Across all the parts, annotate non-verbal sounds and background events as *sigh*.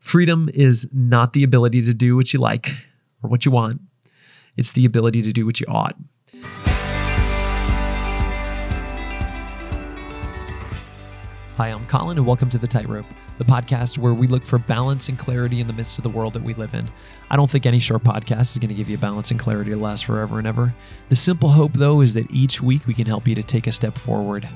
Freedom is not the ability to do what you like or what you want, it's the ability to do what you ought. Hi, I'm Colin, and welcome to The Tightrope, the podcast where we look for balance and clarity in the midst of the world that we live in. I don't think any short podcast is going to give you balance and clarity to last forever and ever. The simple hope, though, is that each week we can help you to take a step forward.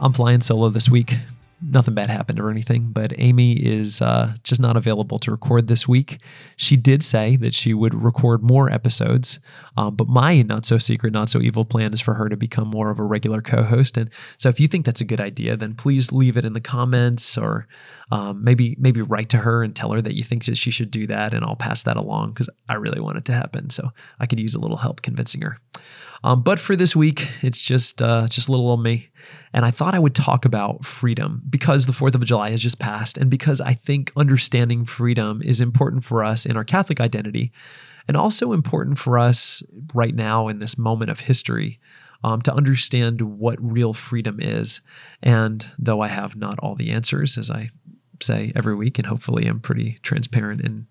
I'm flying solo this week nothing bad happened or anything, but Amy is uh, just not available to record this week. She did say that she would record more episodes, um, but my not so secret, not so evil plan is for her to become more of a regular co host. And so if you think that's a good idea, then please leave it in the comments or um, maybe maybe write to her and tell her that you think that she should do that, and I'll pass that along because I really want it to happen. So I could use a little help convincing her. Um, but for this week, it's just uh, just a little old me, and I thought I would talk about freedom because the Fourth of July has just passed, and because I think understanding freedom is important for us in our Catholic identity, and also important for us right now in this moment of history. Um, to understand what real freedom is. And though I have not all the answers, as I say every week, and hopefully I'm pretty transparent in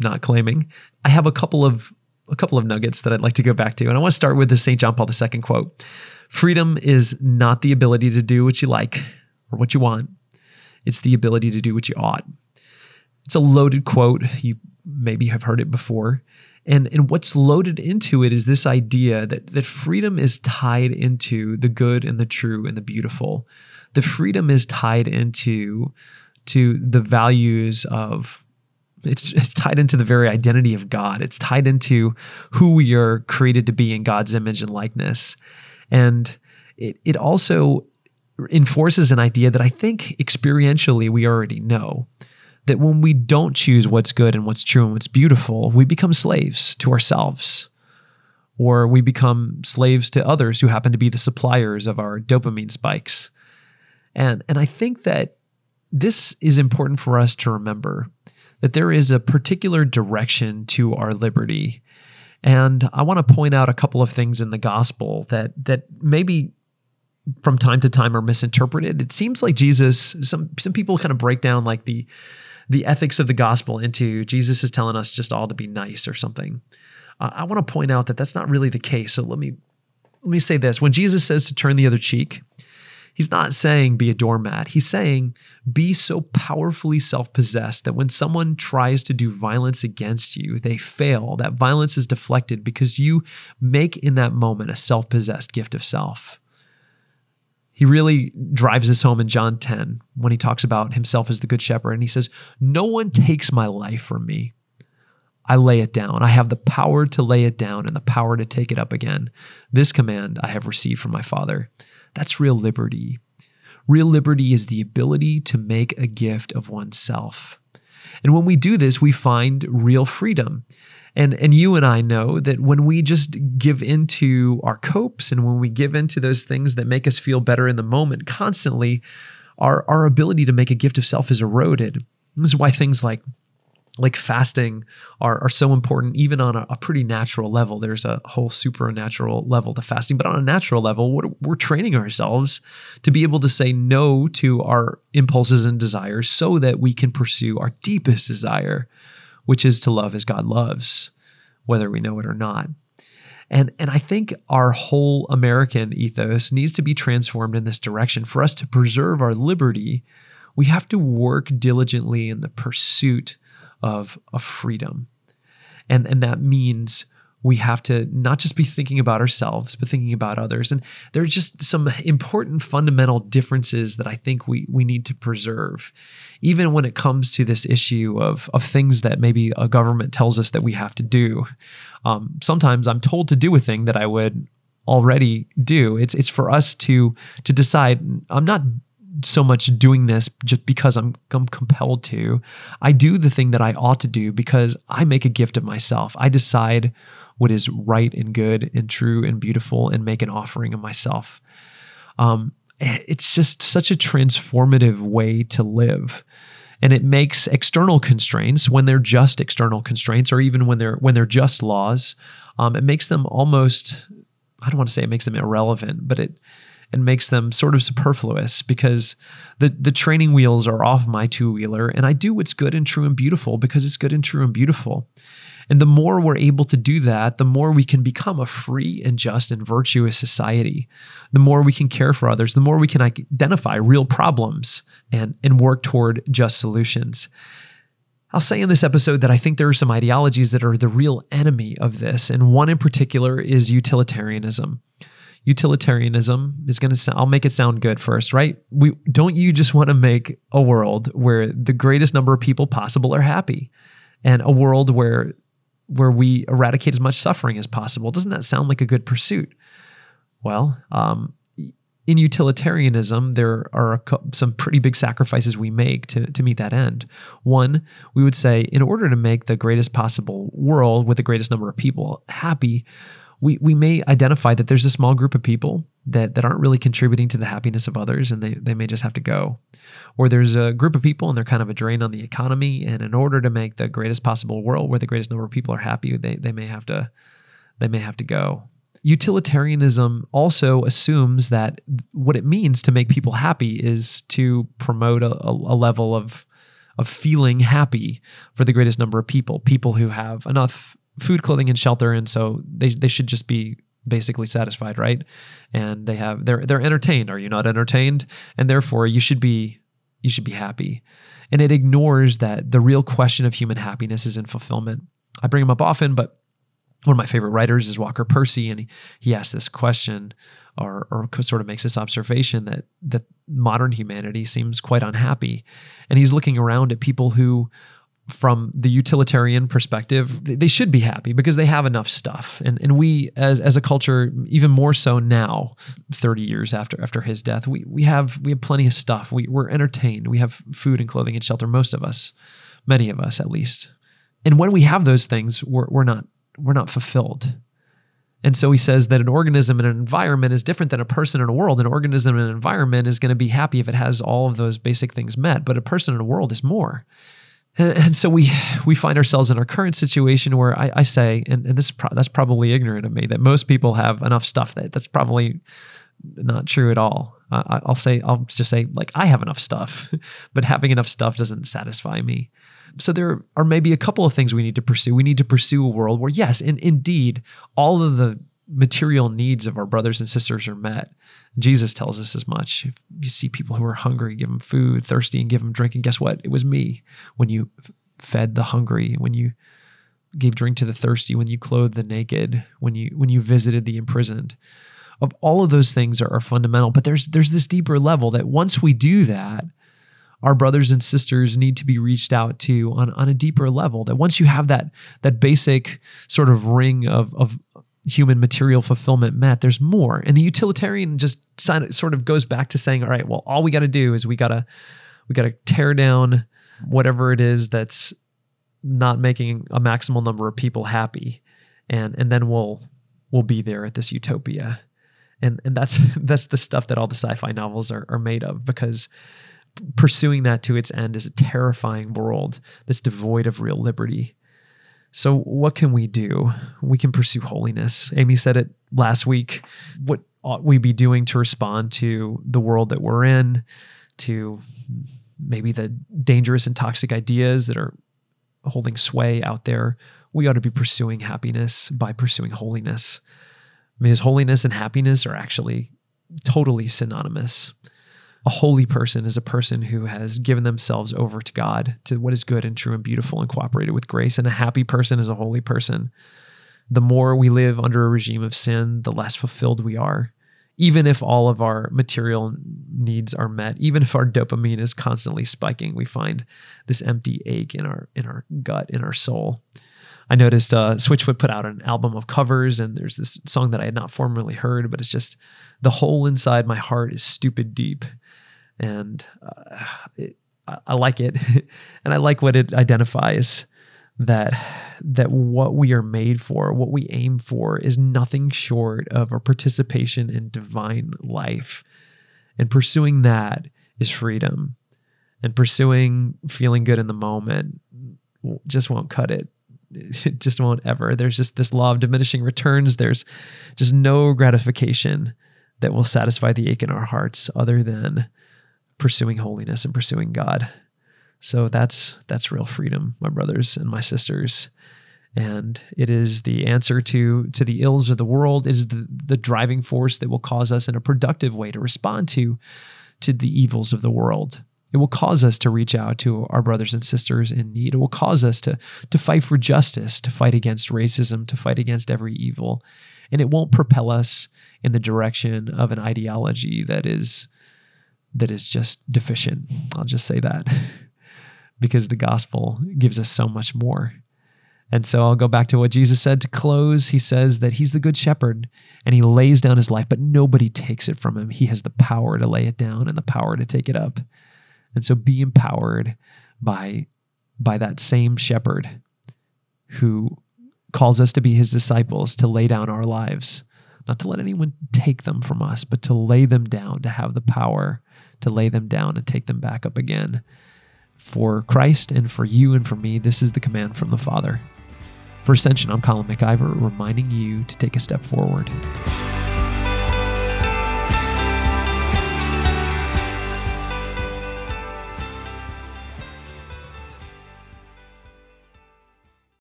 not claiming, I have a couple of a couple of nuggets that I'd like to go back to. And I want to start with the St. John Paul II quote Freedom is not the ability to do what you like or what you want, it's the ability to do what you ought. It's a loaded quote. You maybe have heard it before. And, and what's loaded into it is this idea that, that freedom is tied into the good and the true and the beautiful. The freedom is tied into to the values of it's, it's tied into the very identity of God. It's tied into who we are created to be in God's image and likeness. And it, it also enforces an idea that I think experientially we already know that when we don't choose what's good and what's true and what's beautiful, we become slaves to ourselves. Or we become slaves to others who happen to be the suppliers of our dopamine spikes. And, and I think that this is important for us to remember that there is a particular direction to our liberty. And I want to point out a couple of things in the gospel that that maybe from time to time are misinterpreted. It seems like Jesus some some people kind of break down like the the ethics of the gospel into Jesus is telling us just all to be nice or something. Uh, I want to point out that that's not really the case. So let me let me say this. When Jesus says to turn the other cheek, He's not saying be a doormat. He's saying be so powerfully self possessed that when someone tries to do violence against you, they fail. That violence is deflected because you make in that moment a self possessed gift of self. He really drives this home in John 10 when he talks about himself as the good shepherd. And he says, No one takes my life from me. I lay it down. I have the power to lay it down and the power to take it up again. This command I have received from my Father. That's real liberty. Real liberty is the ability to make a gift of oneself. And when we do this, we find real freedom. And, and you and I know that when we just give into our copes and when we give into those things that make us feel better in the moment constantly, our, our ability to make a gift of self is eroded. This is why things like like fasting are, are so important even on a, a, pretty natural level there's a whole supernatural level to fasting but on a natural level we're, we're training ourselves to be able to say no to our impulses and desires so that we can pursue our deepest desire which is to love as god loves whether we know it or not and, and I think our whole American ethos needs to be transformed in this direction. For us to preserve our liberty, we have to work diligently in the pursuit of, of freedom. And, and that means we have to not just be thinking about ourselves, but thinking about others. And there are just some important fundamental differences that I think we, we need to preserve, even when it comes to this issue of, of things that maybe a government tells us that we have to do. Um, sometimes I'm told to do a thing that I would already do. It's it's for us to to decide. I'm not so much doing this just because I'm, I'm compelled to. I do the thing that I ought to do because I make a gift of myself. I decide what is right and good and true and beautiful and make an offering of myself. Um, it's just such a transformative way to live and it makes external constraints when they're just external constraints or even when they're when they're just laws um, it makes them almost i don't want to say it makes them irrelevant but it and makes them sort of superfluous because the the training wheels are off my two wheeler and I do what's good and true and beautiful because it's good and true and beautiful. And the more we're able to do that, the more we can become a free and just and virtuous society. The more we can care for others, the more we can identify real problems and, and work toward just solutions. I'll say in this episode that I think there are some ideologies that are the real enemy of this, and one in particular is utilitarianism. Utilitarianism is going to sound, I'll make it sound good first, right? We don't you just want to make a world where the greatest number of people possible are happy and a world where where we eradicate as much suffering as possible. Doesn't that sound like a good pursuit? Well, um, in utilitarianism, there are some pretty big sacrifices we make to, to meet that end. One, we would say, in order to make the greatest possible world with the greatest number of people happy, we, we may identify that there's a small group of people that, that aren't really contributing to the happiness of others and they, they may just have to go. Or there's a group of people and they're kind of a drain on the economy. And in order to make the greatest possible world where the greatest number of people are happy, they, they may have to they may have to go utilitarianism also assumes that what it means to make people happy is to promote a, a, level of of feeling happy for the greatest number of people people who have enough food clothing and shelter and so they, they should just be basically satisfied right? And they have they're they're entertained. Are you not entertained? And therefore you should be you should be happy. And it ignores that the real question of human happiness is in fulfillment. I bring them up often but one of my favorite writers is Walker Percy, and he, he asks this question or, or sort of makes this observation that that modern humanity seems quite unhappy. And he's looking around at people who, from the utilitarian perspective, they should be happy because they have enough stuff. And and we as as a culture, even more so now, 30 years after after his death, we we have we have plenty of stuff. We, we're entertained. We have food and clothing and shelter, most of us, many of us at least. And when we have those things, we're, we're not we're not fulfilled. And so he says that an organism in an environment is different than a person in a world. An organism in an environment is going to be happy if it has all of those basic things met, but a person in a world is more. And, and so we we find ourselves in our current situation where I, I say, and, and this pro- that's probably ignorant of me, that most people have enough stuff that that's probably not true at all. I, I'll say I'll just say like I have enough stuff, *laughs* but having enough stuff doesn't satisfy me. So there are maybe a couple of things we need to pursue. We need to pursue a world where, yes, in, indeed, all of the material needs of our brothers and sisters are met. Jesus tells us as much. If you see people who are hungry, give them food, thirsty, and give them drink. And guess what? It was me when you fed the hungry, when you gave drink to the thirsty, when you clothed the naked, when you when you visited the imprisoned. Of all of those things are, are fundamental, but there's there's this deeper level that once we do that, our brothers and sisters need to be reached out to on, on a deeper level. That once you have that that basic sort of ring of, of human material fulfillment met, there's more. And the utilitarian just sort of goes back to saying, all right, well, all we got to do is we gotta we gotta tear down whatever it is that's not making a maximal number of people happy, and and then we'll we'll be there at this utopia. And and that's *laughs* that's the stuff that all the sci-fi novels are, are made of because pursuing that to its end is a terrifying world that's devoid of real liberty. So, what can we do? We can pursue holiness. Amy said it last week. What ought we be doing to respond to the world that we're in, to maybe the dangerous and toxic ideas that are holding sway out there? We ought to be pursuing happiness by pursuing holiness. i Because holiness and happiness are actually totally synonymous. A holy person is a person who has given themselves over to God, to what is good and true and beautiful and cooperated with grace. And a happy person is a holy person. The more we live under a regime of sin, the less fulfilled we are. Even if all of our material needs are met, even if our dopamine is constantly spiking, we find this empty ache in our in our gut, in our soul. I noticed uh, Switchfoot put out an album of covers, and there's this song that I had not formerly heard, but it's just the hole inside my heart is stupid deep and uh, it, I like it, *laughs* and I like what it identifies that that what we are made for, what we aim for, is nothing short of a participation in divine life, and pursuing that is freedom, and pursuing feeling good in the moment just won't cut it. It *laughs* just won't ever. There's just this law of diminishing returns. There's just no gratification that will satisfy the ache in our hearts other than pursuing holiness and pursuing God. So that's that's real freedom, my brothers and my sisters. And it is the answer to to the ills of the world, is the, the driving force that will cause us in a productive way to respond to to the evils of the world. It will cause us to reach out to our brothers and sisters in need. It will cause us to, to fight for justice, to fight against racism, to fight against every evil. And it won't propel us in the direction of an ideology that is that is just deficient. I'll just say that. *laughs* because the gospel gives us so much more. And so I'll go back to what Jesus said to close. He says that he's the good shepherd and he lays down his life, but nobody takes it from him. He has the power to lay it down and the power to take it up. And so be empowered by, by that same shepherd who calls us to be his disciples, to lay down our lives, not to let anyone take them from us, but to lay them down, to have the power to lay them down and take them back up again. For Christ and for you and for me, this is the command from the Father. For Ascension, I'm Colin MacIver, reminding you to take a step forward.